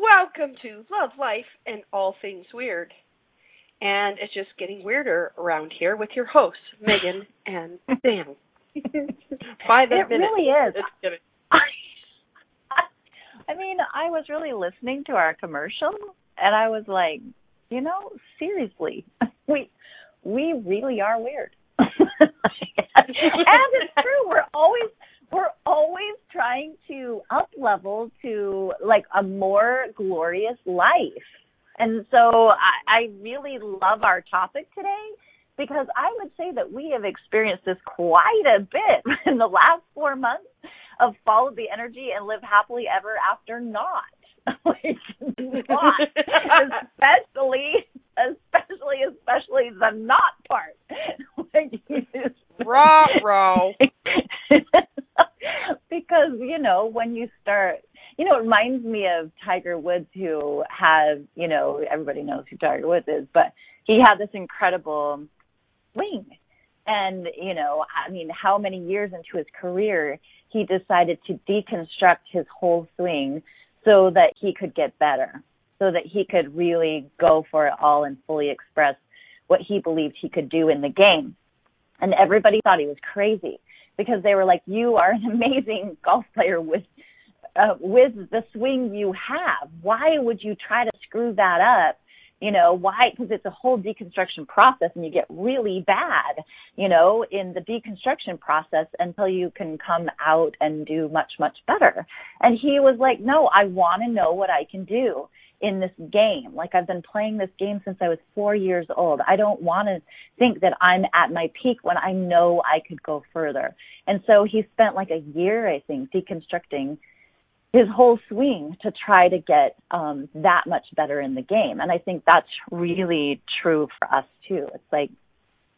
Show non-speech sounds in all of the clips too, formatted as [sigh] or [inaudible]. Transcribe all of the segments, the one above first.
Welcome to Love, Life, and All Things Weird. And it's just getting weirder around here with your hosts, Megan and Dan. [laughs] Five it minutes. really is. [laughs] I mean, I was really listening to our commercial and I was like, you know, seriously, [laughs] we we really are weird. and it's true. We're always we're always trying to up level to like a more glorious life. And so I, I really love our topic today because I would say that we have experienced this quite a bit [laughs] in the last four months of follow the energy and live happily ever after not. [laughs] like not. especially especially especially the not part. [laughs] like Raw raw. because, you know, when you start you know, it reminds me of Tiger Woods who has, you know, everybody knows who Tiger Woods is, but he had this incredible swing. And, you know, I mean, how many years into his career he decided to deconstruct his whole swing so that he could get better, so that he could really go for it all and fully express what he believed he could do in the game. And everybody thought he was crazy because they were like, you are an amazing golf player with uh, with the swing you have. Why would you try to screw that up? You know, why? Because it's a whole deconstruction process and you get really bad, you know, in the deconstruction process until you can come out and do much, much better. And he was like, no, I want to know what I can do in this game. Like I've been playing this game since I was four years old. I don't want to think that I'm at my peak when I know I could go further. And so he spent like a year, I think, deconstructing his whole swing to try to get um that much better in the game and i think that's really true for us too it's like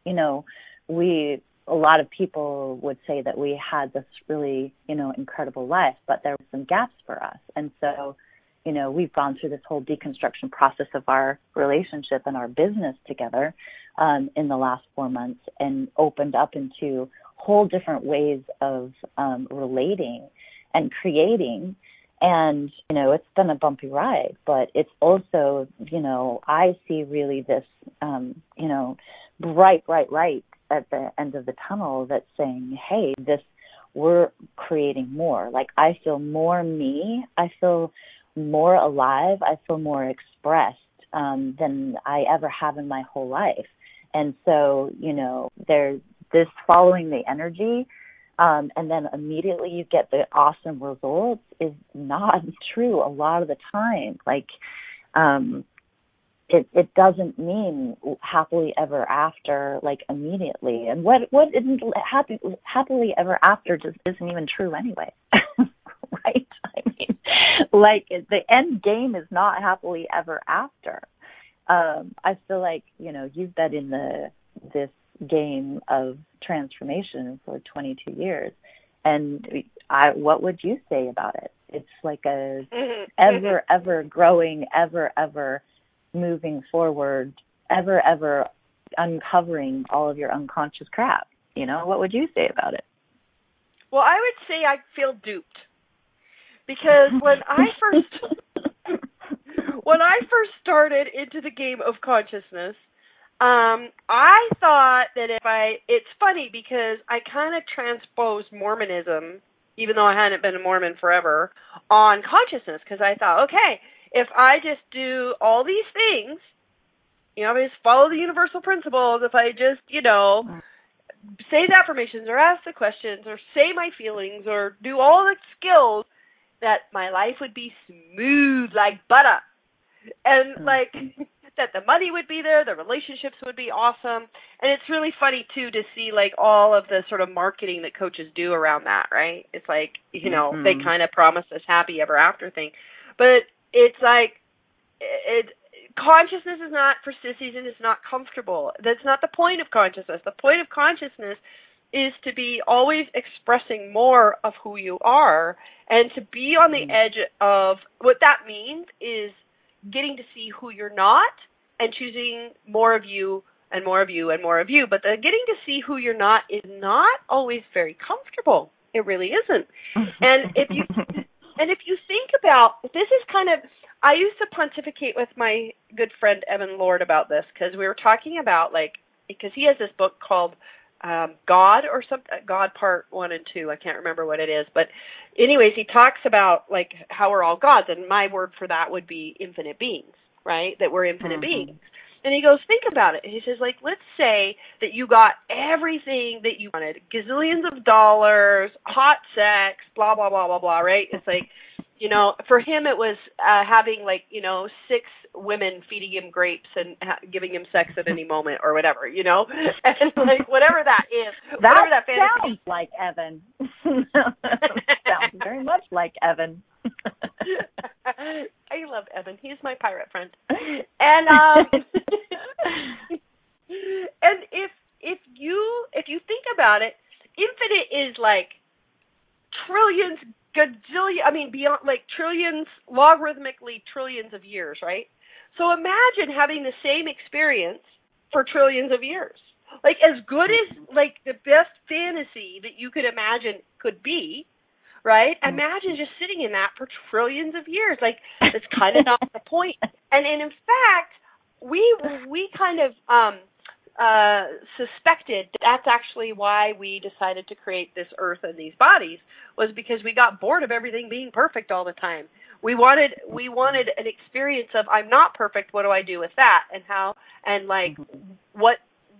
you know we a lot of people would say that we had this really you know incredible life but there were some gaps for us and so you know we've gone through this whole deconstruction process of our relationship and our business together um in the last 4 months and opened up into whole different ways of um relating and creating. And you know it's been a bumpy ride but it's also you know i see really this um you know bright bright light at the end of the tunnel that's saying hey this we're creating more. Like i feel more me. I feel more alive i feel more expressed um than i ever have in my whole life and so you know there's this following the energy um, and then immediately you get the awesome results is not [laughs] true a lot of the time. Like, um, it it doesn't mean happily ever after like immediately. And what what isn't happy happily ever after just isn't even true anyway. [laughs] [laughs] right? I mean, like the end game is not happily ever after. Um, I feel like you know you've been in the this game of transformation for 22 years and i what would you say about it it's like a [laughs] ever ever growing ever ever moving forward ever ever uncovering all of your unconscious crap you know what would you say about it Well, I would say I feel duped because when [laughs] I first [laughs] when I first started into the game of consciousness, um, I thought that if I, it's funny because I kind of transposed Mormonism, even though I hadn't been a Mormon forever, on consciousness because I thought, okay, if I just do all these things, you know, if I just follow the universal principles, if I just, you know, say the affirmations or ask the questions or say my feelings or do all the skills, that my life would be smooth like butter. And mm-hmm. like [laughs] that the money would be there, the relationships would be awesome. And it's really funny too to see like all of the sort of marketing that coaches do around that, right? It's like, you know, mm-hmm. they kind of promise this happy ever after thing. But it's like it consciousness is not for sissies and it's not comfortable. That's not the point of consciousness. The point of consciousness is to be always expressing more of who you are and to be on the mm. edge of what that means is getting to see who you're not and choosing more of you and more of you and more of you. But the getting to see who you're not is not always very comfortable. It really isn't. [laughs] and if you and if you think about this is kind of I used to pontificate with my good friend Evan Lord about this because we were talking about like because he has this book called um God or something God part 1 and 2 I can't remember what it is. But anyways he talks about like how we're all gods and my word for that would be infinite beings right? That we're infinite mm-hmm. beings. And he goes think about it. He says like let's say that you got everything that you wanted gazillions of dollars hot sex blah blah blah blah blah right? It's like you know, for him it was uh, having like you know six women feeding him grapes and ha- giving him sex at any moment or whatever, you know, [laughs] and like whatever that is, that whatever that fantasy. sounds like Evan. [laughs] sounds very much like Evan. [laughs] I love Evan. He's my pirate friend, and um, and if if you if you think about it, infinite is like trillions gajillion, I mean, beyond like trillions, logarithmically trillions of years, right? So imagine having the same experience for trillions of years. Like as good as like the best fantasy that you could imagine could be, right? Mm-hmm. Imagine just sitting in that for trillions of years. Like that's kind of [laughs] not the point. And and in fact, we we kind of um uh, suspected that's actually why we decided to create this earth and these bodies was because we got bored of everything being perfect all the time. We wanted we wanted an experience of I'm not perfect. What do I do with that? And how and like what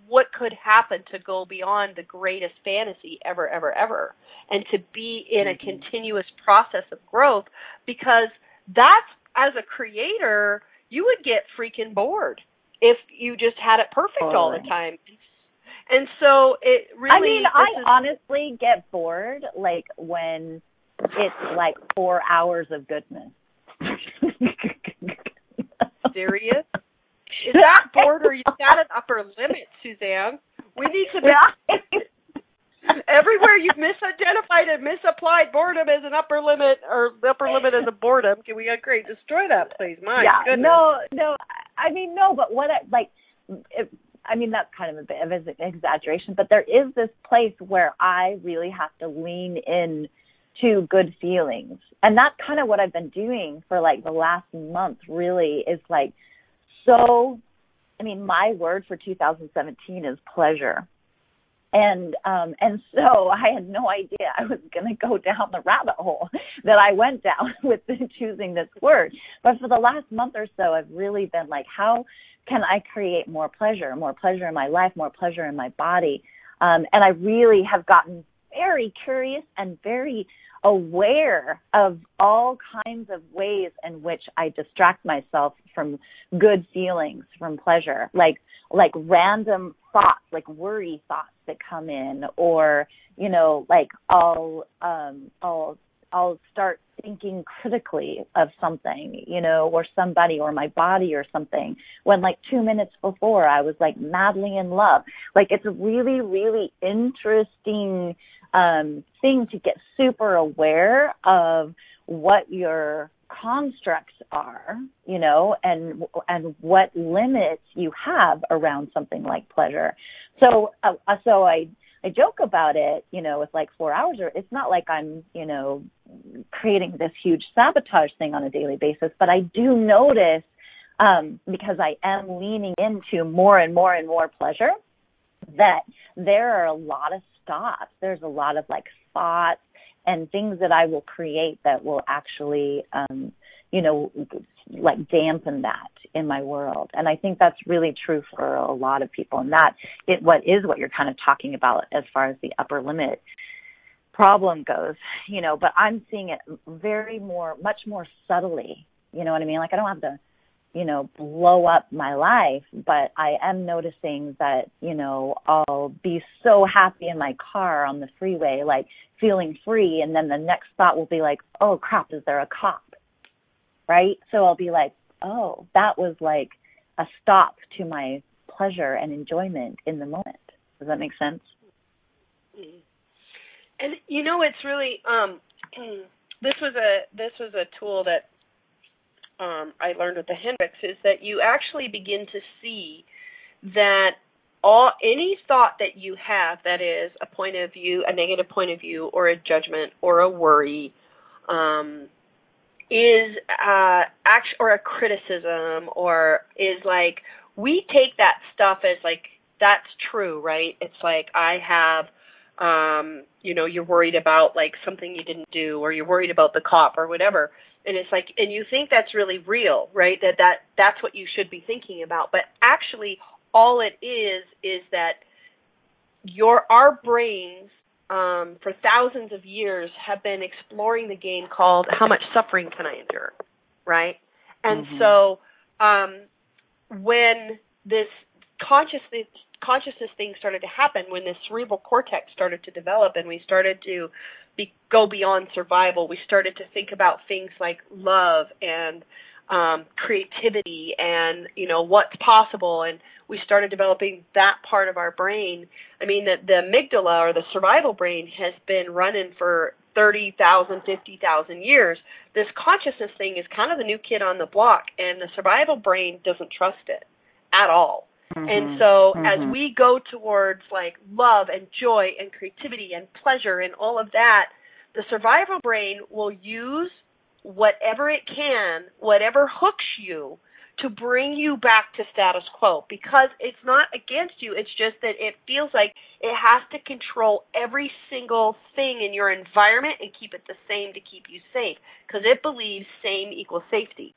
what could happen to go beyond the greatest fantasy ever ever ever and to be in a mm-hmm. continuous process of growth because that's as a creator you would get freaking bored if you just had it perfect totally. all the time. And so it really I mean, I is, honestly get bored like when it's like 4 hours of goodness. [laughs] Serious? Is that bored or you got an upper limit, Suzanne? We need to be [laughs] Everywhere you've misidentified and misapplied boredom as an upper limit or upper limit as a boredom, can we uh, agree? Destroy that, please. My yeah, goodness. No, no. I mean, no, but what, I, like, it, I mean, that's kind of a bit of an exaggeration, but there is this place where I really have to lean in to good feelings. And that's kind of what I've been doing for like the last month, really, is like so. I mean, my word for 2017 is pleasure and um and so [laughs] i had no idea i was going to go down the rabbit hole that i went down [laughs] with choosing this word. But for the last month or so i've really been like how can i create more pleasure more pleasure in my life more pleasure in my body? Um and i really have gotten very curious and very aware of all kinds of ways in which I distract myself from good feelings, from pleasure, like like random thoughts, like worry thoughts that come in, or you know, like I'll um, I'll I'll start thinking critically of something, you know, or somebody or my body or something when like 2 minutes before I was like madly in love. Like it's a really really interesting um thing to get super aware of what your constructs are, you know, and and what limits you have around something like pleasure. So uh, so I I joke about it, you know, with like four hours or it's not like I'm, you know, creating this huge sabotage thing on a daily basis, but I do notice um because I am leaning into more and more and more pleasure that there are a lot of stops. There's a lot of like thoughts and things that I will create that will actually, um, you know, like dampen that in my world. And I think that's really true for a lot of people. And that it what is what you're kind of talking about as far as the upper limit problem goes, you know, but I'm seeing it very more much more subtly. You know what I mean? Like I don't have to you know, blow up my life, but I am noticing that, you know, I'll be so happy in my car on the freeway, like feeling free. And then the next thought will be like, oh crap, is there a cop? Right? So I'll be like, oh, that was like a stop to my pleasure and enjoyment in the moment. Does that make sense? And you know, it's really, um, [clears throat] this was a, this was a tool that um, I learned with the Hendricks is that you actually begin to see that all any thought that you have that is a point of view, a negative point of view, or a judgment, or a worry, um, is uh, act- or a criticism, or is like we take that stuff as like that's true, right? It's like I have um you know you're worried about like something you didn't do or you're worried about the cop or whatever and it's like and you think that's really real right that that that's what you should be thinking about but actually all it is is that your our brains um, for thousands of years have been exploring the game called how much suffering can I endure, right? And mm-hmm. so um, when this consciousness consciousness thing started to happen, when this cerebral cortex started to develop, and we started to be, go beyond survival. We started to think about things like love and um, creativity and you know what's possible, and we started developing that part of our brain. I mean, the, the amygdala or the survival brain has been running for 30,000, 50,000 years. This consciousness thing is kind of the new kid on the block, and the survival brain doesn't trust it at all. Mm-hmm. And so mm-hmm. as we go towards like love and joy and creativity and pleasure and all of that, the survival brain will use whatever it can, whatever hooks you to bring you back to status quo because it's not against you. It's just that it feels like it has to control every single thing in your environment and keep it the same to keep you safe because it believes same equals safety.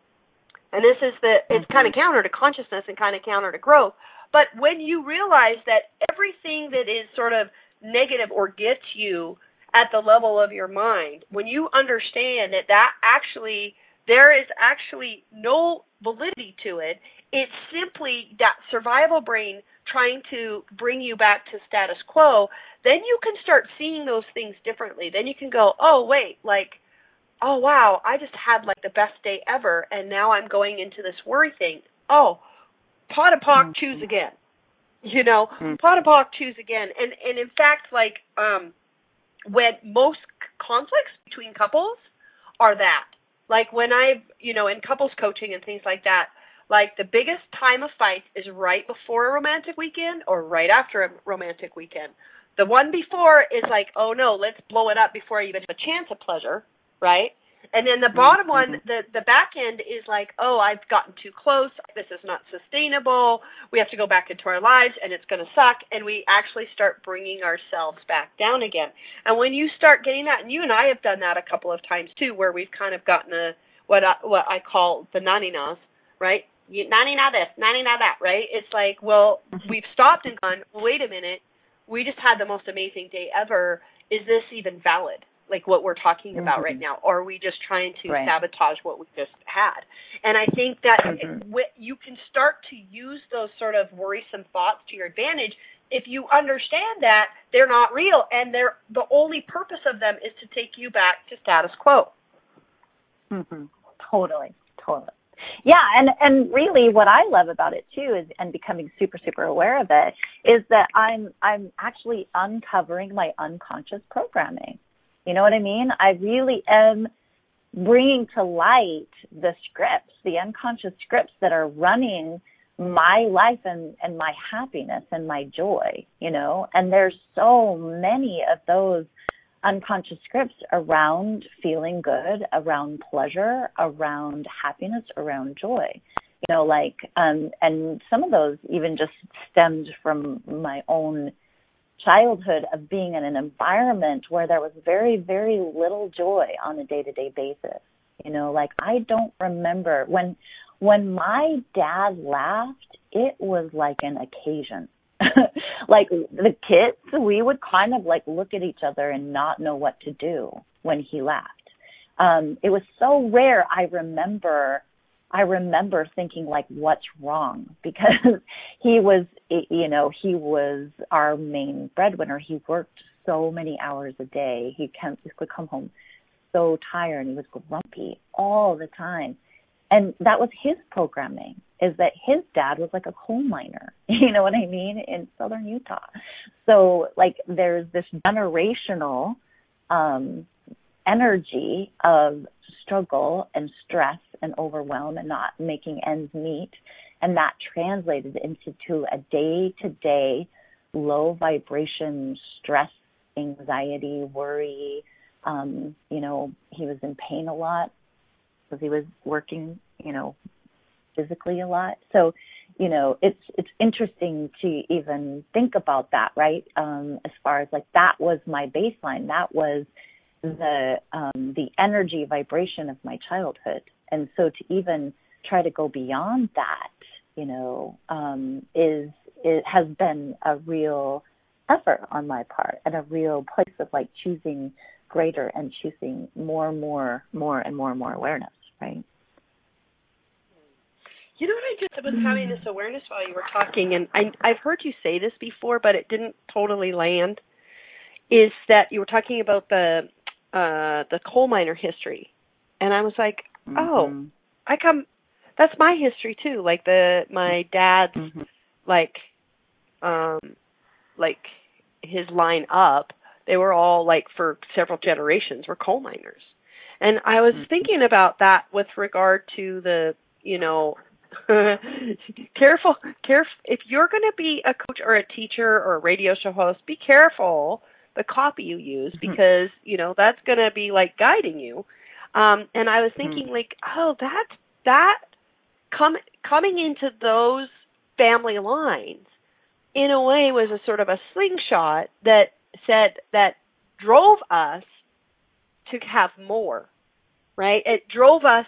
And this is the it's mm-hmm. kind of counter to consciousness and kind of counter to growth. But when you realize that everything that is sort of negative or gets you at the level of your mind, when you understand that that actually there is actually no validity to it, it's simply that survival brain trying to bring you back to status quo, then you can start seeing those things differently. Then you can go, "Oh, wait, like oh wow, I just had like the best day ever, and now I'm going into this worry thing. Oh, pot of mm-hmm. choose again. You know, mm-hmm. pot of pock, choose again. And and in fact, like um, when most conflicts between couples are that. Like when I've you know, in couples coaching and things like that, like the biggest time of fight is right before a romantic weekend or right after a romantic weekend. The one before is like, oh no, let's blow it up before I even have a chance of pleasure right? And then the bottom one, mm-hmm. the the back end is like, oh, I've gotten too close. This is not sustainable. We have to go back into our lives, and it's going to suck. And we actually start bringing ourselves back down again. And when you start getting that, and you and I have done that a couple of times too, where we've kind of gotten a what I, what I call the naninas, right? Nani na this, nani na that, right? It's like, well, mm-hmm. we've stopped and gone. Wait a minute, we just had the most amazing day ever. Is this even valid? Like what we're talking about mm-hmm. right now? Or are we just trying to right. sabotage what we just had? And i think that mm-hmm. you can start to use those sort of worrisome thoughts to your advantage if you understand that they're not real and they're the only purpose of them is to take you back to status quo. Mhm totally. Totally. Yeah and and really what i love about it too is and becoming super super aware of it is that i'm i'm actually uncovering my unconscious programming you know what I mean? I really am bringing to light the scripts, the unconscious scripts that are running my life and, and my happiness and my joy, you know, and there's so many of those unconscious scripts around feeling good, around pleasure, around happiness, around joy. You know, like um and some of those even just stemmed from my own childhood of being in an environment where there was very, very little joy on a day to day basis. You know, like I don't remember when when my dad laughed, it was like an occasion. [laughs] like the kids, we would kind of like look at each other and not know what to do when he laughed. Um, it was so rare. I remember, I remember thinking like, what's wrong? [laughs] Because he was, you know, he was our main breadwinner. He worked so many hours a day. He, can, he could come home so tired and he was grumpy all the time and that was his programming is that his dad was like a coal miner [laughs] you know what i mean in southern utah so like there's this generational um energy of struggle and stress and overwhelm and not making ends meet and that translated into a day to day low vibration stress anxiety worry um you know he was in pain a lot because he was working, you know, physically a lot. So, you know, it's it's interesting to even think about that, right? Um, as far as like that was my baseline. That was the um, the energy vibration of my childhood, and so to even try to go beyond that, you know, um, is it has been a real effort on my part and a real place of like choosing greater and choosing more and more, more and more and more awareness, right? You know what I just was having this awareness while you were talking, and I, I've heard you say this before, but it didn't totally land. Is that you were talking about the uh the coal miner history, and I was like, oh, Mm-hmm. I come. That's my history too. Like the my dad's Mm-hmm. like um like his line up they were all like for several generations were coal miners and i was Mhm. thinking about that with regard to the you know [laughs] careful careful if you're going to be a coach or a teacher or a radio show host be careful the copy you use Mhm. because you know that's going to be like guiding you um and i was Mm-hmm. thinking like oh that that come coming into those family lines in a way was a sort of a slingshot that said that drove us to have more right? It drove us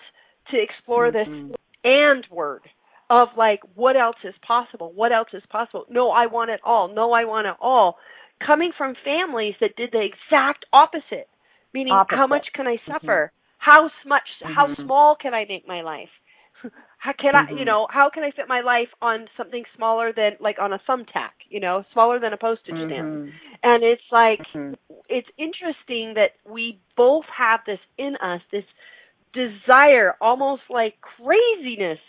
to explore this Mhm. and word of like what else is possible? What else is possible? No i want it all. No i want it all. Coming from families that did the exact opposite meaning how much can i suffer how much how Mhm. small can i make my life [laughs] how can i you Mhm. know how can i fit my life on something smaller than like on a thumbtack you know smaller than a postage stamp Mhm. and it's like Mhm. it's interesting that we both have this in us this desire almost like craziness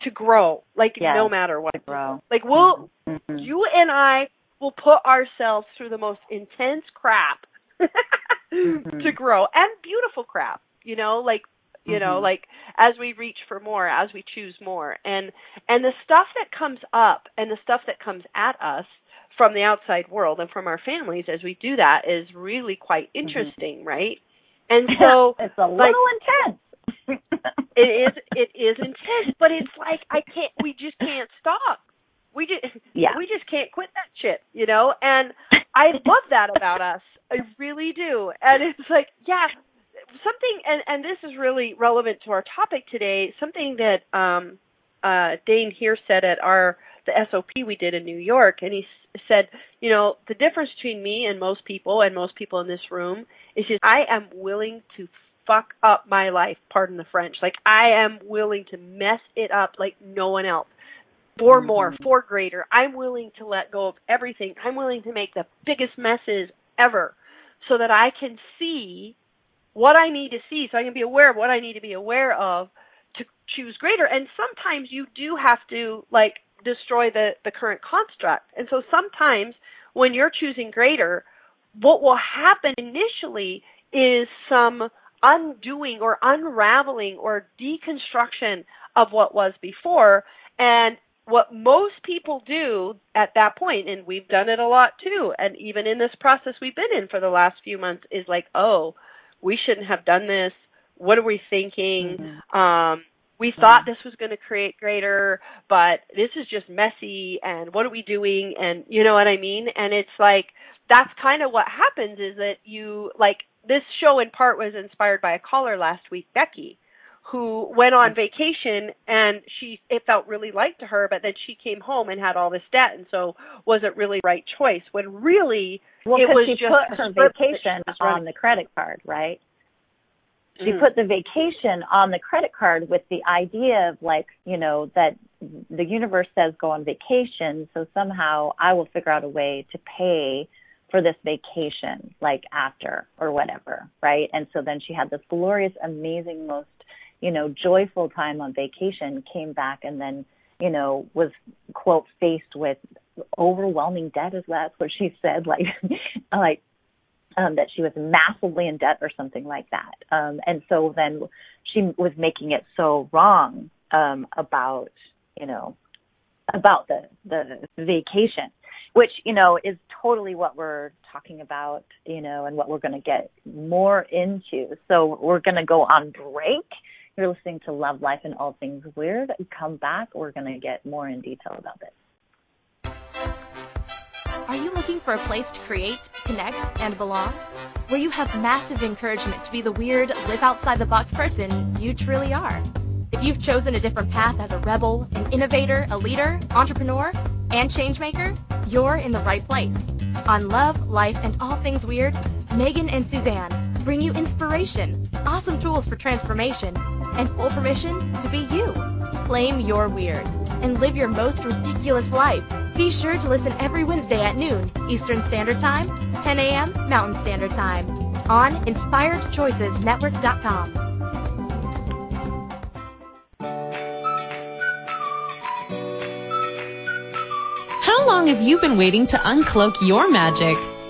to grow like Yes. no matter what Grow. like we'll Mhm. you and i will put ourselves through the most intense crap [laughs] to grow and beautiful crap you know like you know Mhm. like as we reach for more as we choose more. And and the stuff that comes up and the stuff that comes at us from the outside world and from our families as we do that is really quite interesting right? And so it's a like, little intense. [laughs] it is it is intense but it's like i can't we just can't stop. We just Yeah. we just can't quit that shit you know? And i love that about us. I really do. And it's like yeah something and and this is really relevant to our topic today something that um uh Dain Heer said at our the sop we did in new york and he s- said you know the difference between me and most people and most people in this room is just i am willing to fuck up my life pardon the french like i am willing to mess it up like no one else. For more Mhm. for greater. I'm willing to let go of everything. I'm willing to make the biggest messes ever so that i can see what i need to see so i can be aware of what i need to be aware of to choose greater. And sometimes you do have to like destroy the the current construct. And so sometimes when you're choosing greater what will happen initially is some undoing or unraveling or deconstruction of what was before. And what most people do at that point and we've done it a lot too and even in this process we've been in for the last few months is like oh we shouldn't have done this. What are we thinking? Mhm. um we thought this was going to create greater but this is just messy and what are we doing? And you know what i mean? And it's like that's kind of what happens is that you like this show in part was inspired by a caller last week becky who went on vacation and she it felt really light to her, but then she came home and had all this debt, and so wasn't really the right choice. When really well, it was she just put her vacation on the credit card, right? She mm. put the vacation on the credit card with the idea of like, you know, that the universe says go on vacation, so somehow I will figure out a way to pay for this vacation, like after or whatever, right? And so then she had this glorious, amazing, most, you know, joyful time on vacation, came back and then, you know, was quote faced with overwhelming debt is that's what she said, [laughs] like like um that she was massively in debt or something like that. Um and so then she was making it so wrong um about, you know, about the the vacation which you know is totally what we're talking about you know and what we're going to get more into so we're going to go on break you're listening to love life and all things weird. Come back. We're going to get more in detail about this. Are you looking for a place to create connect and belong? Where you have massive encouragement to be the weird live outside the box person you truly are? If you've chosen a different path as a rebel an innovator a leader entrepreneur and changemaker you're in the right place. On Love, Life, and All Things Weird, Megan and Suzanne bring you inspiration, awesome tools for transformation, and full permission to be you. Claim your weird and live your most ridiculous life. Be sure to listen every Wednesday at noon Eastern Standard Time, 10 a.m. Mountain Standard Time on InspiredChoicesNetwork.com. How long have you been waiting to uncloak your magic?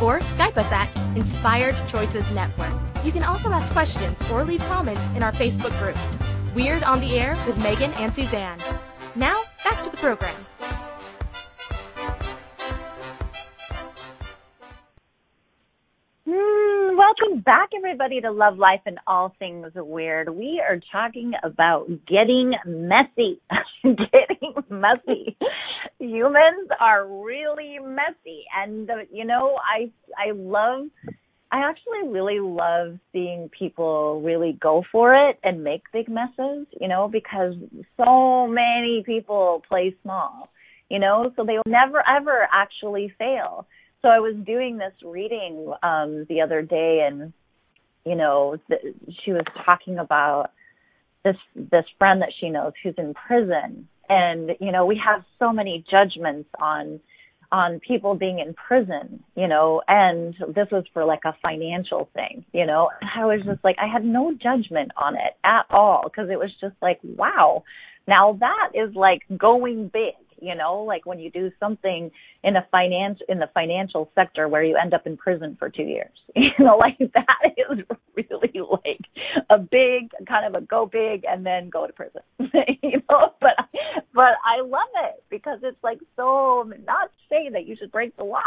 or Skype us at Inspired Choices Network. You can also ask questions or leave comments in our Facebook group. Weird on the Air with Megan and Suzanne. Now, back to the program. Welcome back, everybody, to Love Life and All Things Weird. We are talking about getting messy. [laughs] getting messy. Humans are really messy, and uh, you know, I I love I actually really love seeing people really go for it and make big messes, you know, because so many people play small, you know, so they'll never ever actually fail. So I was doing this reading um the other day and you know, th- she was talking about this this friend that she knows who's in prison and you know, we have so many judgments on on people being in prison, you know, and this was for like a financial thing, you know. And I was just like I had no judgment on it at all because it was just like, wow. Now that is like going big, you know, like when you do something in a finance in the financial sector where you end up in prison for 2 years. [laughs] You know, like that [laughs] is really like a big kind of a go big and then go to prison. [laughs] you know, but but I love it because it's like so not saying that you should break the law,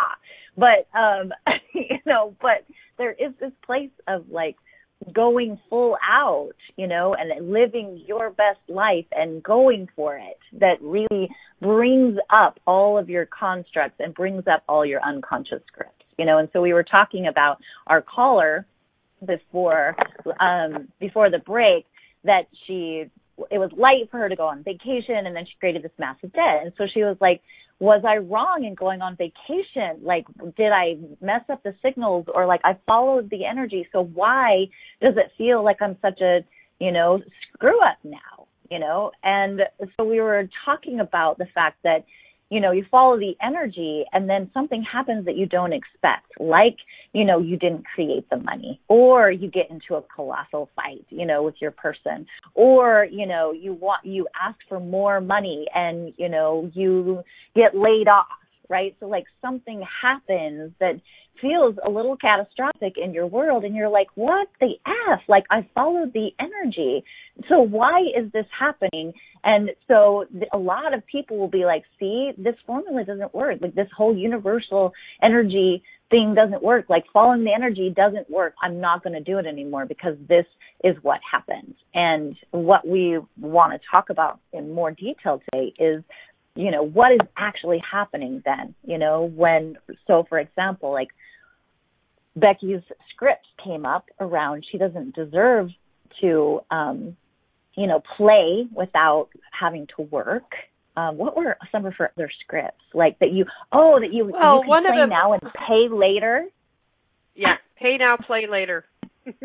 but um you know, but there is this place of like going full out, you know, and living your best life and going for it that really brings up all of your constructs and brings up all your unconscious scripts, you know. And so we were talking about our caller before um before the break that she it was light for her to go on vacation and then she created this massive debt. And so she was like, was I wrong in going on vacation? Like, did I mess up the signals or like I followed the energy? So why does it feel like I'm such a you know, screw up now, you know? And so we were talking about the fact that, you know, you follow the energy and then something happens that you don't expect, like, you know, you didn't create the money or you get into a colossal fight, you know, with your person or, you know, you want, you ask for more money and, you know, you get laid off, right? So like something happens that feels a little catastrophic in your world and you're like, what the F? Like I followed the energy. So why is this happening? And so a lot of people will be like, see, this formula doesn't work. Like this whole universal energy thing doesn't work. Like following the energy doesn't work. I'm not going to do it anymore because this is what happens. And what we want to talk about in more detail today is you know what is actually happening then you know when so for example like Becky's script came up around she doesn't deserve to um you know play without having to work. Um what were some of her other scripts? Like that you oh that you, well, you can one play of them, now and pay later? Yeah pay now play later. [laughs]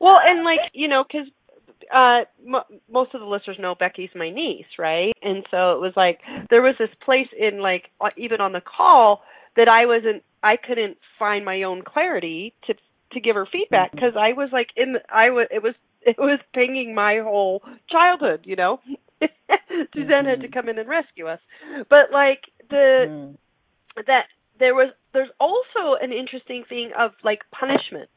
Well and like you know because uh m- most of the listeners know Becky's my niece, right? And so it was like there was this place in like even on the call that I wasn't I couldn't find my own clarity to to give her feedback because I was like in the, I was it was it was pinging my whole childhood, you know. [laughs] Suzanne had to come in and rescue us. But like the mm. that there was there's also an interesting thing of like punishment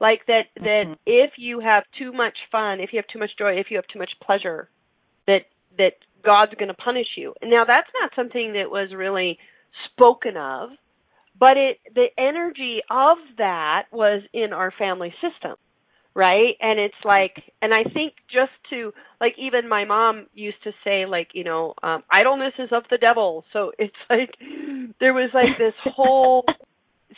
like that that mm-hmm. if you have too much fun if you have too much joy if you have too much pleasure that that god's going to punish you. And now that's not something that was really spoken of but it the energy of that was in our family system right? And it's like and i think just to like even my mom used to say like you know um idleness is of the devil. So it's [laughs] like there was like this whole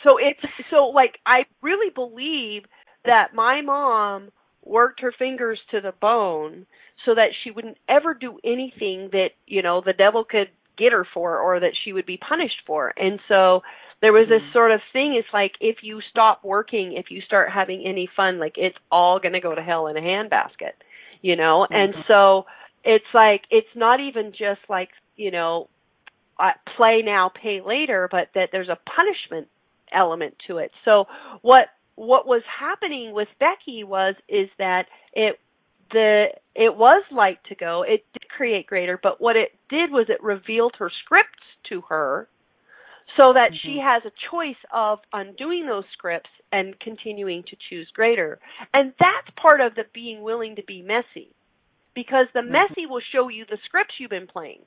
so it's so like I really believe that my mom worked her fingers to the bone so that she wouldn't ever do anything that you know the devil could get her for or that she would be punished for and so there was this mm-hmm. sort of thing it's like if you stop working if you start having any fun like it's all going to go to hell in a handbasket you know mm-hmm. and so it's like it's not even just like you know uh, play now pay later but that there's a punishment element to it. So what what was happening with Becky was is that it the it was light to go. It did create greater, but what it did was it revealed her scripts to her so that mm-hmm. she has a choice of undoing those scripts and continuing to choose greater. And that's part of the being willing to be messy. Because the mm-hmm. messy will show you the scripts you've been playing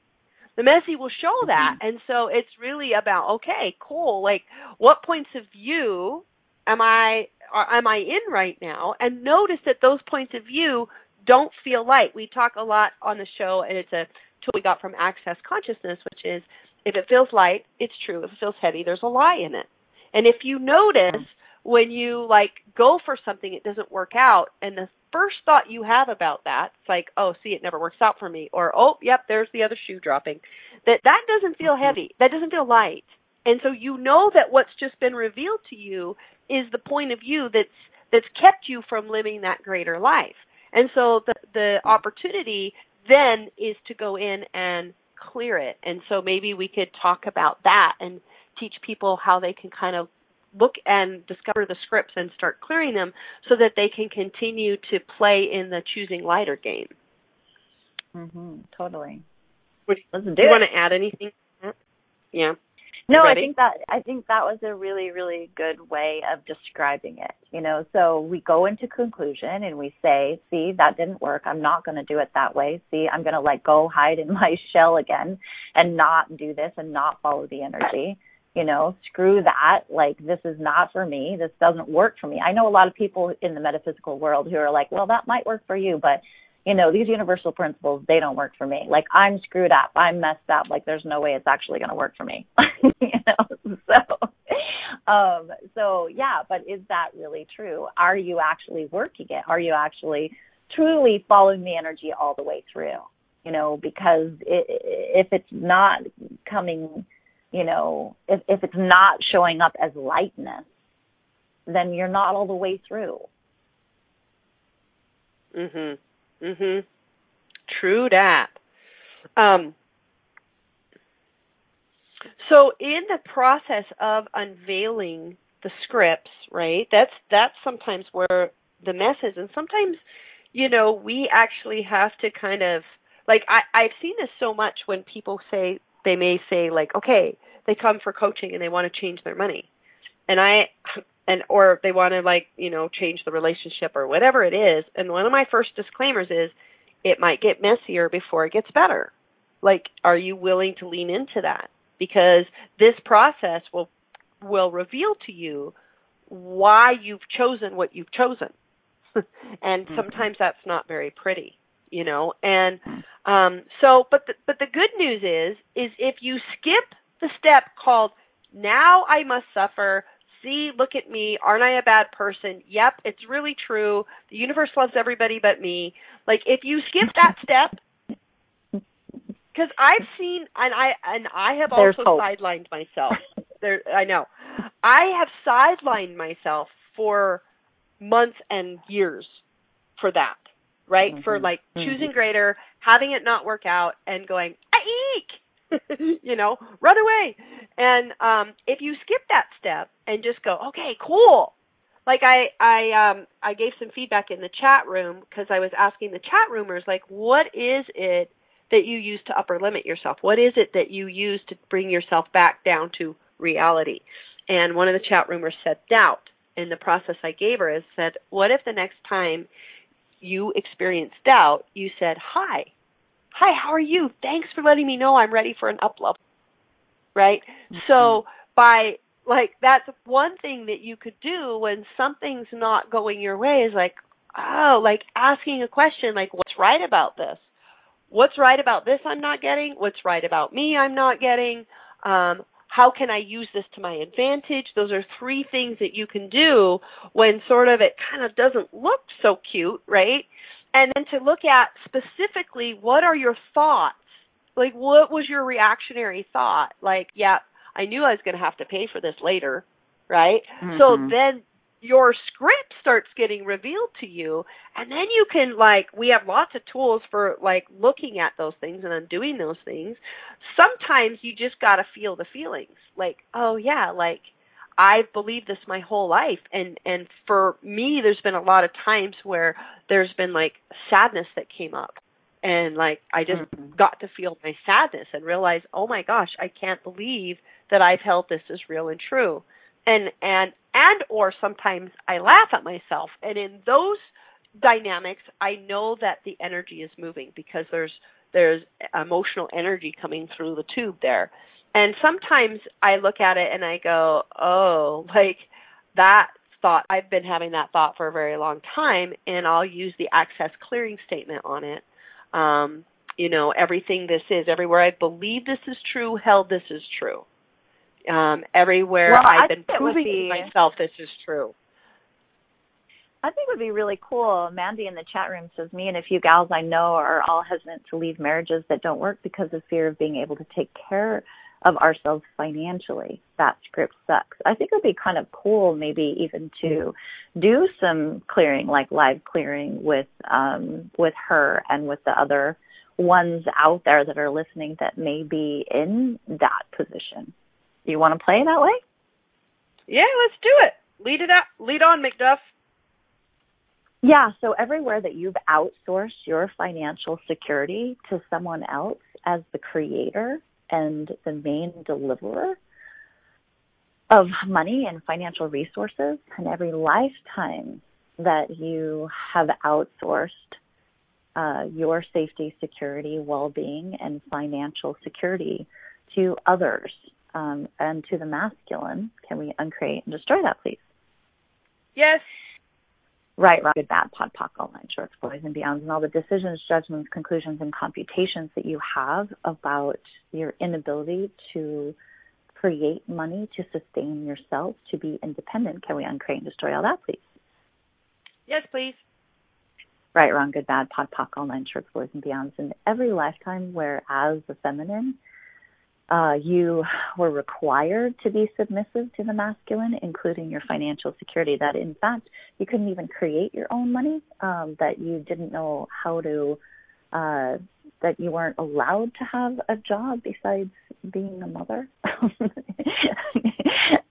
the messy will show mm-hmm. that. And so it's really about okay cool like what points of view am i am i in right now? And notice that those points of view don't feel light. We talk a lot on the show and it's a tool we got from access consciousness which is if it feels light it's true. If it feels heavy there's a lie in it. And if you notice when you like go for something it doesn't work out. And the first thought you have about that it's like oh see it never works out for me. Or oh yep there's the other shoe dropping. That that doesn't feel mm-hmm. heavy. That doesn't feel light. And so you know that what's just been revealed to you is the point of view that's that's kept you from living that greater life. And so the the opportunity then is to go in and clear it. And so maybe we could talk about that and teach people how they can kind of look and discover the scripts and start clearing them so that they can continue to play in the choosing lighter game. Mhm. Totally. Would, Let's do, do you want to add anything? Yeah. No? I think that I think that was a really really good way of describing it. You know, so we go into conclusion and we say, "See, that didn't work. I'm not going to do it that way. See, I'm going to like go hide in my [laughs] shell again and not do this and not follow the energy." You know, screw that. Like, this is not for me. This doesn't work for me. I know a lot of people in the metaphysical world who are like, well, that might work for you, but, you know, these universal principles, they don't work for me. Like, I'm screwed up. I'm messed up. Like, there's no way it's actually going to work for me. [laughs] you know, so, um, so yeah, but is that really true? Are you actually working it? Are you actually truly following the energy all the way through? You know, because it, if it's not coming, you know, if, if it's not showing up as lightness, then you're not all the way through. Mhm. Mhm. True that. Um so in the process of unveiling the scripts, right? That's that's sometimes where the mess is and sometimes you know, we actually have to kind of like I I've seen this so much when people say they may say like, okay, they come for coaching and they want to change their money. And I and or they want to like, you know, change the relationship or whatever it is. And one of my first disclaimers is it might get messier before it gets better. Like are you willing to lean into that? Because this process will will reveal to you why you've chosen what you've chosen. [laughs] and mm-hmm. sometimes that's not very pretty you know and um so but the, but the good news is is if you skip the step called now I must suffer. See look at me. Aren't I a bad person? Yep it's really true. The universe loves everybody but me. Like if you skip [laughs] that step because I've seen and I and I have There's also hope. sidelined myself. There I know. I have sidelined myself for months and years for that right? Mm-hmm. For like mm-hmm. choosing greater, having it not work out, and going, eek, [laughs] you know, run away. And um, if you skip that step and just go, okay, cool. Like I, I, um, I gave some feedback in the chat room because I was asking the chat roomers, like, what is it that you use to upper limit yourself? What is it that you use to bring yourself back down to reality? And one of the chat roomers said doubt. In the process I gave her is said, what if the next time you experienced doubt, you said, Hi. Hi, how are you? Thanks for letting me know I'm ready for an up level. Right? Mm-hmm. So by like that's one thing that you could do when something's not going your way is like, oh, like asking a question like what's right about this? What's right about this I'm not getting? What's right about me I'm not getting? Um, how can I use this to my advantage? Those are three things that you can do when sort of it kind of doesn't look so cute, right? And then to look at specifically what are your thoughts? Like what was your reactionary thought? Like, yeah, I knew I was going to have to pay for this later, right? Mm-hmm. So then your script starts getting revealed to you and then you can like we have lots of tools for like looking at those things and undoing those things. Sometimes you just got to feel the feelings. Like oh yeah like i've believed this my whole life. And and for me there's been a lot of times where there's been like sadness that came up. And like i just mm-hmm. got to feel my sadness and realize oh my gosh i can't believe that i've held this as real and true. And and and or sometimes I laugh at myself and in those dynamics I know that the energy is moving because there's there's emotional energy coming through the tube there. And sometimes I look at it and I go, "Oh, like that thought I've been having that thought for a very long time and I'll use the access clearing statement on it. Um, you know, everything this is, everywhere I believe this is true, held this is true um, everywhere well, I've been proving be, myself this is true. I think it would be really cool. Mandy in the chat room says, Me and a few gals I know are all hesitant to leave marriages that don't work because of fear of being able to take care of ourselves financially. That script sucks. I think it would be kind of cool, maybe even to do some clearing, like live clearing with um, with her and with the other ones out there that are listening that may be in that position. Do you want to play that way? Yeah, let's do it. Lead it up. Lead on, Macduff. Yeah, so everywhere that you've outsourced your financial security to someone else as the creator and the main deliverer of money and financial resources, and every lifetime that you have outsourced uh, your safety, security, well being, and financial security to others um, and to the masculine. Can we uncreate and destroy that, please? Yes. Right, right, good, bad, POD, POC, all nine shorts, boys and beyonds, and all the decisions, judgments, conclusions, and computations that you have about your inability to create money to sustain yourself, to be independent. Can we uncreate and destroy all that, please? Yes, please. Right, wrong, good, bad, POD, POC, all nine shorts, boys and beyonds, in every lifetime where as the feminine uh, you were required to be submissive to the masculine, including your financial security. That in fact you couldn't even create your own money. Um, that you didn't know how to. Uh, that you weren't allowed to have a job besides being a mother. [laughs]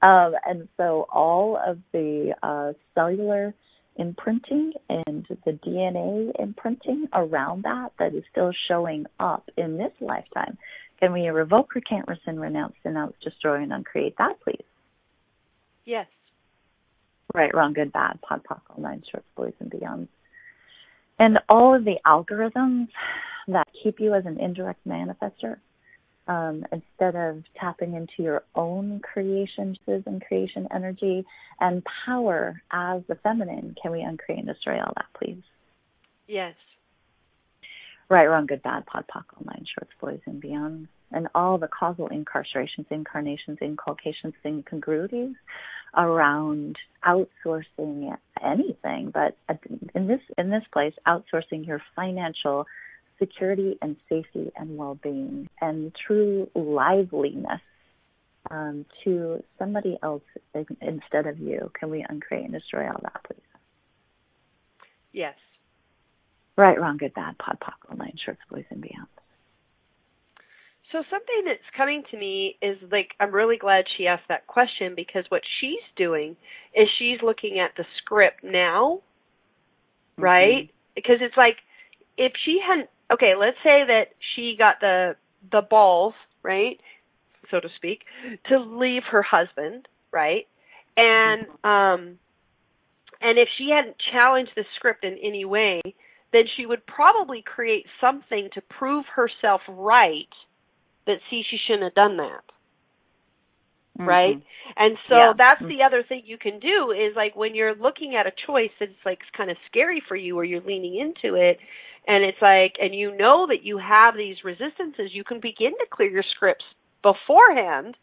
um, and so all of the uh, cellular imprinting and the DNA imprinting around that that is still showing up in this lifetime can we revoke, recant, rescind, renounce, denounce, destroy, and uncreate that, please? Yes. Right, wrong, good, bad, POD, POC, all nine shorts, boys, and beyonds. And all of the algorithms that keep you as an indirect manifester, um, instead of tapping into your own creations and creation energy and power as the feminine, can we uncreate and destroy all that, please? Yes right, wrong, good, bad, POD, POC, all nine shorts, boys, and beyond, and all the causal incarcerations, incarnations, inculcations, incongruities around outsourcing anything, but in this in this place, outsourcing your financial security and safety and well-being and true liveliness um, to somebody else instead of you. Can we uncreate and destroy all that, please? Yes. Right, wrong, good, bad, POD, POC, all nine, shorts, boys, and beyond. So something that's coming to me is like I'm really glad she asked that question because what she's doing is she's looking at the script now, mm-hmm. right? Because it's like if she hadn't okay, let's say that she got the the balls, right? So to speak, to leave her husband, right? And mm-hmm. um and if she hadn't challenged the script in any way, then she would probably create something to prove herself right that see she shouldn't have done that. Mm-hmm. Right? And so yeah. that's mm-hmm. the other thing you can do is like when you're looking at a choice that's like kind of scary for you or you're leaning into it and it's like and you know that you have these resistances, you can begin to clear your scripts beforehand,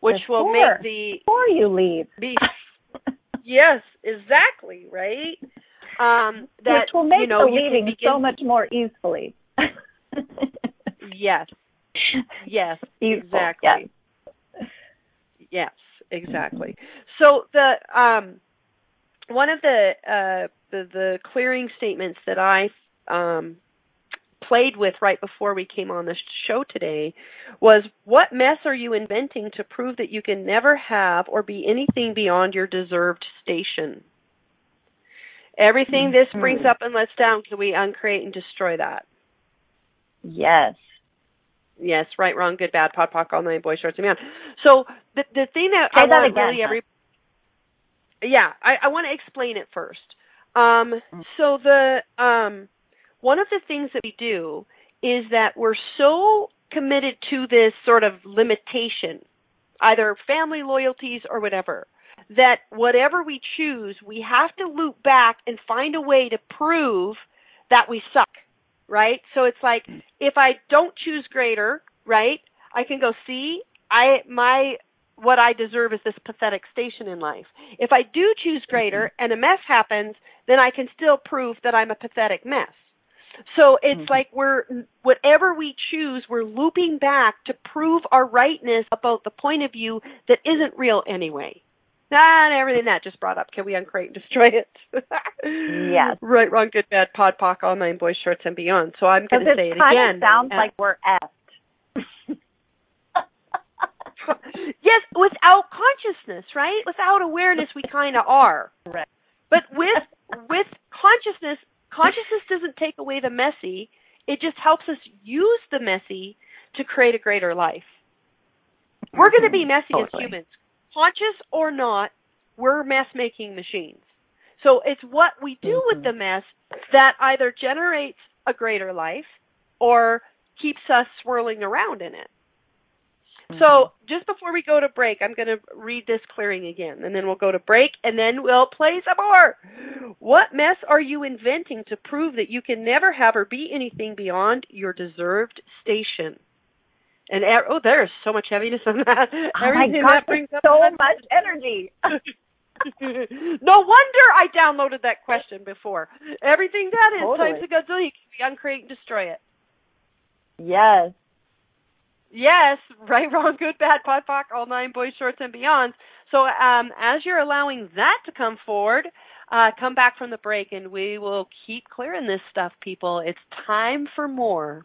which before, will make the before you leave. Be, [laughs] yes, exactly, right? Um, that Which will make you know, the leaving begin... so much more easily. yes. Yes. [laughs] exactly. Yes. yes exactly. Mm-hmm. So the um, one of the uh, the the clearing statements that I um, played with right before we came on the show today was what mess are you inventing to prove that you can never have or be anything beyond your deserved station? Everything this brings mm-hmm. up and lets down, can we uncreate and destroy that? Yes. Yes, right, wrong, good, bad, POD, POC, all nine, boy, shorts, and beyond. So the the thing that Say I that want again, really every yeah, I, I want to explain it first. Um, mm. so the um, one of the things that we do is that we're so committed to this sort of limitation, either family loyalties or whatever, that whatever we choose, we have to loop back and find a way to prove that we suck, right? So it's like if I don't choose greater, right? I can go see I my what I deserve is this pathetic station in life. If I do choose greater mm-hmm. and a mess happens, then I can still prove that I'm a pathetic mess. So it's mm-hmm. like we're whatever we choose, we're looping back to prove our rightness about the point of view that isn't real anyway. And everything that just brought up. Can we uncreate and destroy it? yes. [laughs] Right, wrong, good, bad, POD, POC, all nine boys, shorts, and beyond. So I'm going to say it again. It sounds uh, like we're effed. [laughs] yes, without consciousness, right? Without awareness, we kind of are. Right. But with with consciousness, consciousness doesn't take away the messy. It just helps us use the messy to create a greater life. We're going to be messy totally. as humans conscious or not, we're mess making machines. So it's what we do mm-hmm. with the mess that either generates a greater life or keeps us swirling around in it. Mm-hmm. So just before we go to break, I'm going to read this clearing again, and then we'll go to break, and then we'll play some more. What mess are you inventing to prove that you can never have or be anything beyond your deserved station? And oh, there is so much heaviness on that. Oh Everything my God, that brings up so much energy. [laughs] no wonder I downloaded that question before. Everything that is totally. times a gazillion can be uncreate and destroy it. Yes. Yes, right, wrong, good, bad, pod, poc, all nine boys, shorts, and beyonds. So um, as you're allowing that to come forward, uh, come back from the break and we will keep clearing this stuff, people. It's time for more.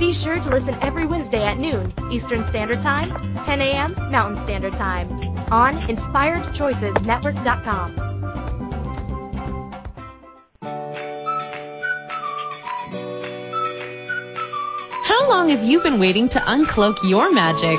Be sure to listen every Wednesday at noon Eastern Standard Time, 10 a.m. Mountain Standard Time on InspiredChoicesNetwork.com. How long have you been waiting to uncloak your magic?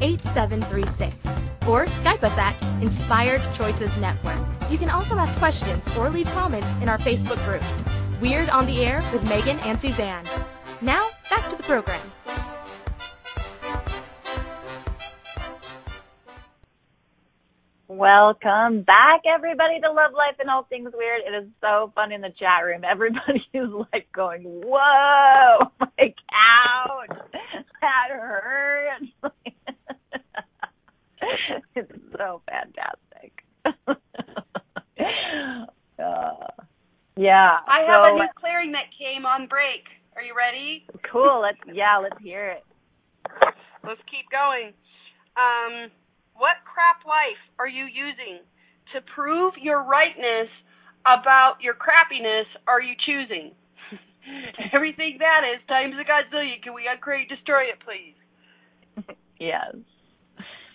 613-800-8736 or Skype us at Inspired Choices Network. You can also ask questions or leave comments in our Facebook group. Weird on the Air with Megan and Suzanne. Now, back to the program. Welcome back, everybody, to Love Life and All Things Weird. It is so fun in the chat room. Everybody [laughs] is like going, "Whoa, my couch, that hurts!" [laughs] it's so fantastic. [laughs] uh, yeah. I have a new clearing that came on break. Are you ready? Cool. Let's yeah, let's hear it. Let's keep going. Um, what crap life are you using to prove your rightness about your crappiness are you choosing? [laughs] Everything that is times a godzillion. Can we uncreate destroy it, please? yes.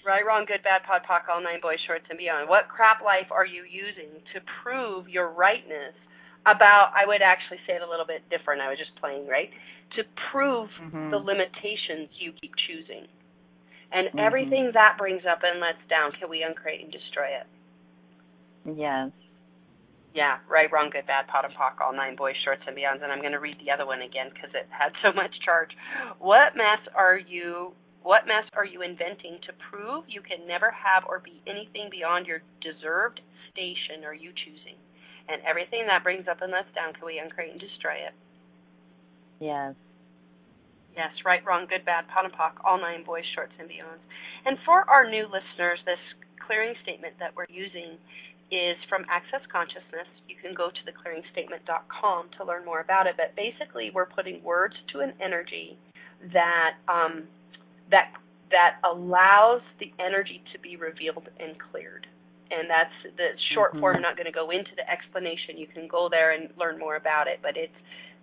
Right, wrong, good, bad, pod, poc, all nine boys, shorts, and beyond. What crap life are you using to prove your rightness about, I would actually say it a little bit different. I was just playing, right? To prove Mhm. the limitations you keep choosing. And Mhm. everything that brings up and lets down, can we uncreate and destroy it? Yes. Yeah, right, wrong, good, bad, pot and pock, all nine boys, shorts, and beyonds. And I'm going to read the other one again because it had so much charge. What mess are you? What mess are you inventing to prove you can never have or be anything beyond your deserved station are you choosing? And everything that brings up and lets down, can we uncreate and destroy it? Yes. Yes, right, wrong, good, bad, pot and pock, all nine boys, shorts, and beyonds. And for our new listeners, this clearing statement that we're using is from Access Consciousness. You can go to theclearingstatement.com to learn more about it. But basically, we're putting words to an energy that um, that that allows the energy to be revealed and cleared. And that's the short Mhm. form. I'm not going to go into the explanation. You can go there and learn more about it. But it's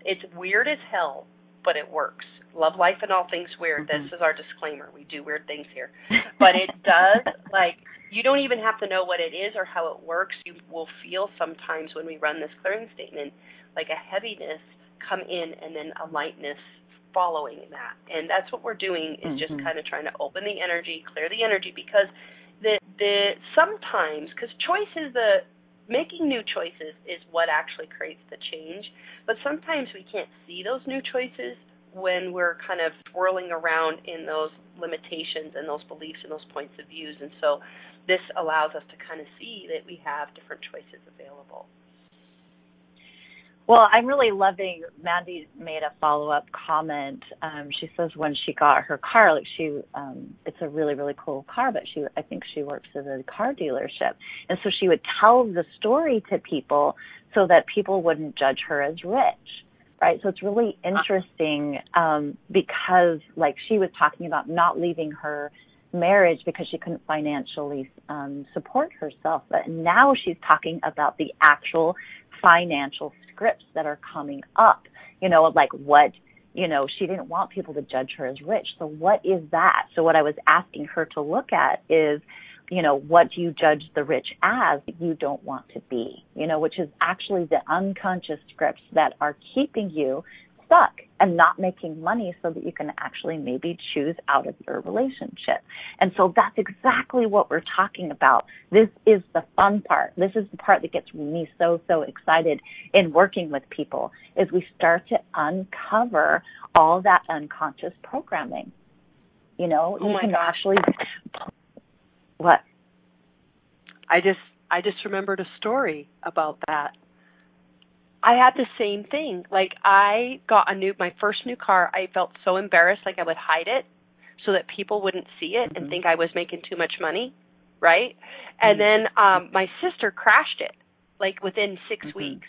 it's weird as hell, but it works. Love life and all things weird. Mhm. This is our disclaimer. We do weird things here but it [laughs] does like you don't even have to know what it is or how it works you will feel sometimes when we run this clearing statement like a heaviness come in and then a lightness following that. And that's what we're doing is just Mhm. kind of trying to open the energy clear the energy because the the sometimes because choice is the making new choices is what actually creates the change. But sometimes we can't see those new choices when we're kind of swirling around in those limitations and those beliefs and those points of views. And so this allows us to kind of see that we have different choices available Well, I'm really loving. Mandy made a follow up comment. Um, she says when she got her car, like she, um, it's a really really cool car, but she, I think she works at a car dealership, and so she would tell the story to people so that people wouldn't judge her as rich, right? So it's really interesting um, because, like, she was talking about not leaving her marriage because she couldn't financially um, support herself, but now she's talking about the actual financial scripts that are coming up, you know, like what, you know, she didn't want people to judge her as rich. So what is that? So what I was asking her to look at is, you know, what do you judge the rich as you don't want to be? You know, which is actually the unconscious scripts that are keeping you stuck and not making money so that you can actually maybe choose out of your relationship. And so that's exactly what we're talking about. This is the fun part. This is the part that gets me so, so excited in working with people is we start to uncover all that unconscious programming. You know, oh you can gosh. actually what? I just I just remembered a story about that. I had the same thing. Like I got a new my first new car, I felt so embarrassed like I would hide it so that people wouldn't see it mm-hmm. and think I was making too much money, right? And mm-hmm. then um my sister crashed it like within 6 mm-hmm. weeks.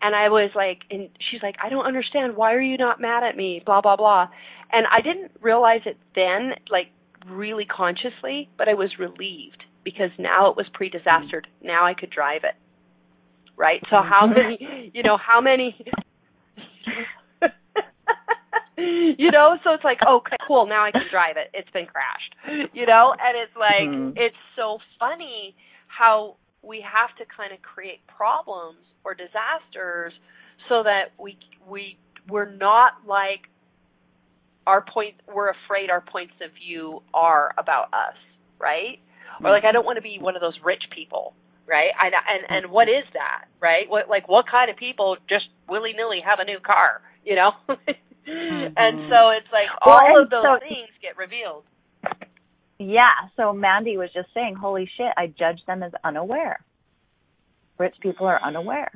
And I was like and she's like, "I don't understand. Why are you not mad at me?" blah blah blah. And I didn't realize it then like really consciously, but I was relieved because now it was pre-disastered. Mm-hmm. Now I could drive it right? So how mm-hmm. many, you know, how many, [laughs] you know, so it's like, okay, cool, now I can drive it. It's been crashed, you know, and it's like, mm-hmm. it's so funny how we have to kind of create problems or disasters so that we we we're not like our point we're afraid our points of view are about us right mm-hmm. or like i don't want to be one of those rich people right? I, and and what is that, right? What like what kind of people just willy nilly have a new car, you know? [laughs] mm-hmm. And so it's like all well, of those so, things get revealed. Yeah. So Mandy was just saying, "Holy shit! I judge them as unaware. Rich people are unaware."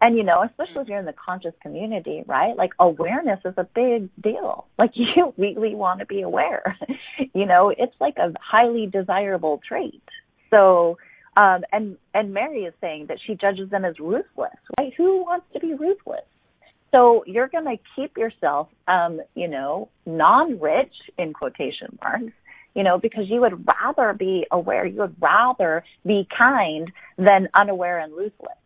And you know, especially if you're in the conscious community, right? Like awareness is a big deal. [laughs] Like you really want to be aware. [laughs] you know, it's like a highly desirable trait. So um, and and Mary is saying that she judges them as ruthless. Right? Who wants to be ruthless? So you're going to keep yourself, um, you know, non-rich in quotation marks, you know, because you would rather be aware, you would rather be kind than unaware and ruthless.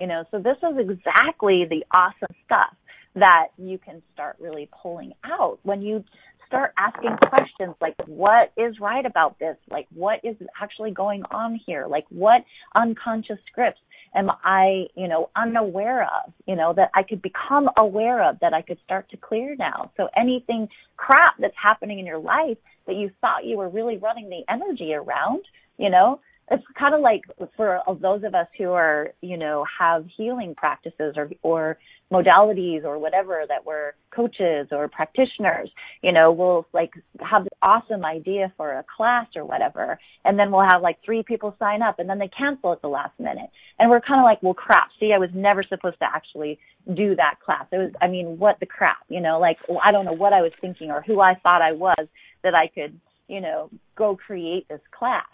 You know, so this is exactly the awesome stuff that you can start really pulling out when you start asking questions like what is right about this? Like what is actually going on here? Like what unconscious scripts am i you know unaware of you know that i could become aware of that i could start to clear now? So anything crap that's happening in your life that you thought you were really running the energy around you know it's kind of like for those of us who are, you know, have healing practices or or modalities or whatever that we're coaches or practitioners, you know, we'll like have this awesome idea for a class or whatever, and then we'll have like three people sign up and then they cancel at the last minute. And we're kind of like, well, crap. See, I was never supposed to actually do that class. It was, I mean, what the crap, you know, like well, I don't know what I was thinking or who I thought I was that I could, you know, go create this class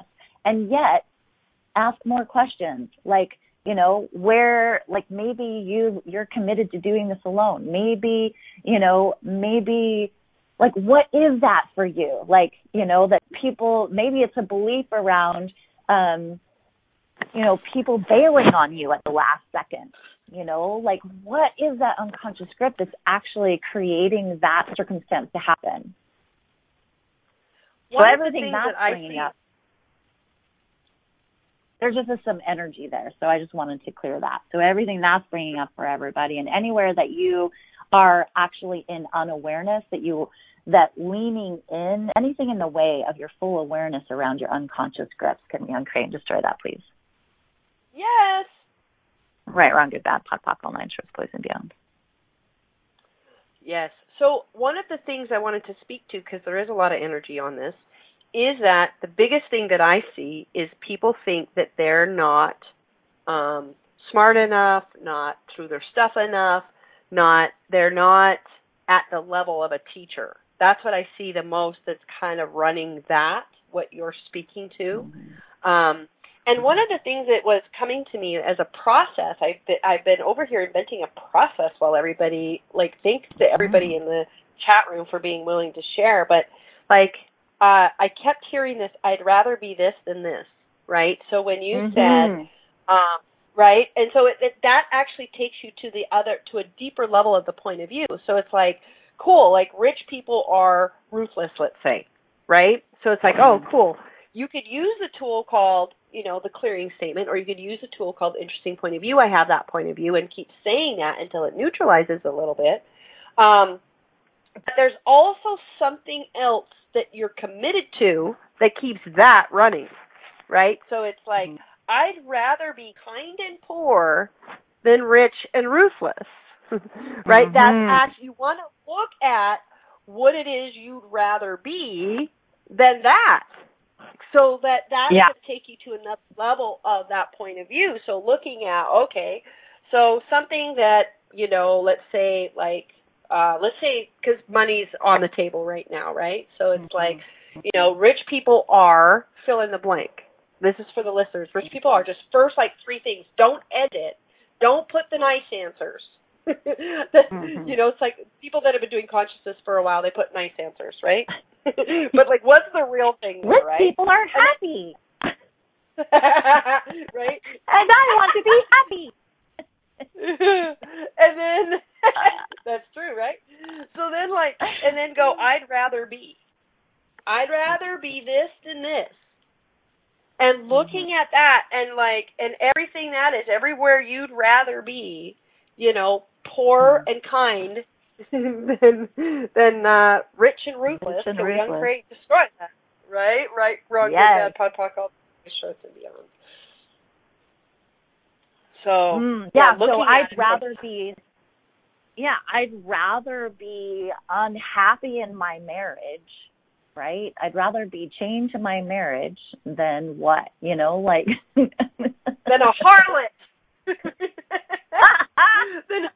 and yet ask more questions like you know where like maybe you you're committed to doing this alone. Maybe you know maybe like what is that for you? Like you know that people maybe it's a belief around um you know people bailing on you at the last second you know? Like what is that unconscious script that's actually creating that circumstance to happen? One so everything that's that bringing up there's just some energy there. So I just wanted to clear that. So everything that's bringing up for everybody and anywhere that you are actually in unawareness that you that leaning in anything in the way of your full awareness around your unconscious grips can we uncreate and destroy that please. Yes. Right wrong good bad POC POC all nine shorts boys and beyond. Yes. So one of the things i wanted to speak to because there is a lot of energy on this is that the biggest thing that I see is people think that they're not um, smart enough, not through their stuff enough, not they're not at the level of a teacher. That's what I see the most that's kind of running that, what you're speaking to. Mm-hmm. Um, and one of the things that was coming to me as a process, I've been, I've been over here inventing a process while everybody, like, thanks to everybody in the chat room for being willing to share. But like, uh, I kept hearing this. I'd rather be this than this, right? So when you Mhm. said, um, right, and so it, it, that actually takes you to the other, to a deeper level of the point of view. So it's like, cool, like rich people are ruthless, let's say, right? So it's like, oh, cool. You could use a tool called, you know, the clearing statement, or you could use a tool called interesting point of view. I have that point of view, and keep saying that until it neutralizes a little bit. Um, but there's also something else that you're committed to that keeps that running, right? So it's like, I'd rather be kind and poor than rich and ruthless, [laughs] right? That's Mhm. actually, you want to look at what it is you'd rather be than that. So that that Yeah. going take you to another level of that point of view. So looking at, okay, so something that, you know, let's say like, uh, let's say, because money's on the table right now, right? So it's like, you know, rich people are fill in the blank. This is for the listeners. Rich people are just first like three things. Don't edit. Don't put the nice answers. [laughs] The- Mhm. You know, it's like people that have been doing consciousness for a while, they put nice answers, right? [laughs] but like, what's the real thing, there, Rich right? people are happy, [laughs] right? and I want to be happy. and then that's true, right? So then like and then go, I'd rather be. I'd rather be this than this. And looking at that and like and everything that is everywhere you'd rather be, you know, poor and kind [laughs] than than uh rich and ruthless. Rich and ruthless. uncreate destroy that? Right? Right, wrong, Yes. bad, pod, pod, all shirts and beyond. So Mm, yeah, so I'd it rather be yeah, I'd rather be unhappy in my marriage, right? I'd rather be chained to my marriage than what, you know, like [laughs] than a harlot. [laughs] than,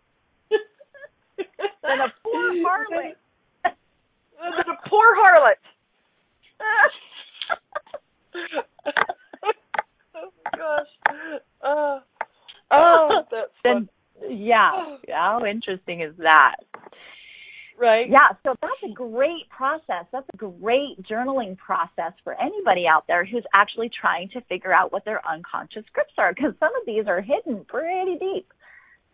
than a poor [laughs] harlot. Than a poor harlot. oh my gosh. Oh, oh that's then yeah, [sighs] how interesting is that? Right? Yeah, so that's a great process. That's a great journaling process for anybody out there who's actually trying to figure out what their unconscious scripts are because some of these are hidden pretty deep.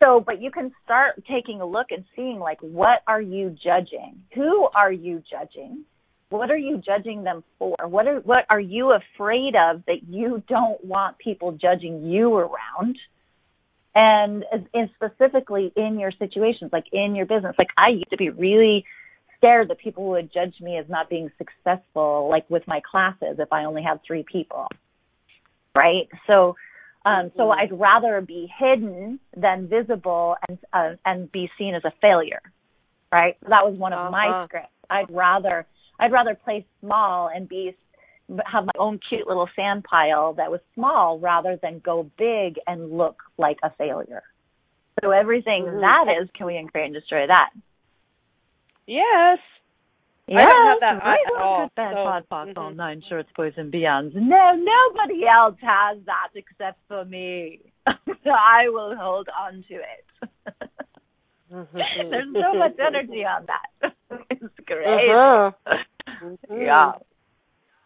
So, but you can start taking a look and seeing like what are you judging? Who are you judging? What are you judging them for? What are what are you afraid of that you don't want people judging you around? And, and specifically in your situations, like in your business. Like I used to be really scared that people would judge me as not being successful, like with my classes, if I only had three people, right? So, um, so Mhm. I'd rather be hidden than visible and uh, and be seen as a failure, right? That was one of my Uh-huh. scripts. I'd rather I'd rather play small and be have my own cute little sand pile that was small rather than go big and look like a failure. So everything Mhm. that is, can we create and destroy that? Yes. Yeah, I don't have that right at all, good, bad, so- pod, pox, all mhm. nine shorts, boys and beyonds. No, nobody else has that except for me. So [laughs] I will hold on to it. [laughs] There's so much energy on that. [laughs] it's great. Uh-huh. Yeah.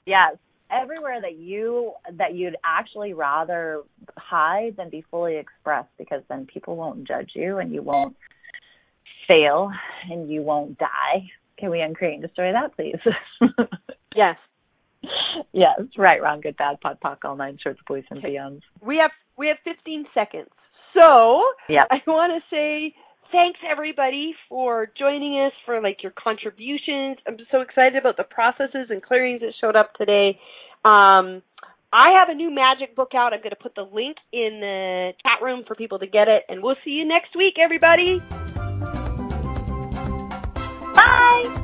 Yes. Everywhere that you that you'd actually rather hide than be fully expressed because then people won't judge you and you won't fail and you won't die. Can we uncreate and destroy that please? [laughs] Yes. yes, right, wrong, good, bad, pod, poc, all nine shorts, boys and beyonds. We have we have 15 seconds. So Yep. I want to say thanks everybody for joining us for like your contributions. I'm so excited about the processes and clearings that showed up today. Um, I have a new magic book out. I'm going to put the link in the chat room for people to get it, and we'll see you next week, everybody. Bye.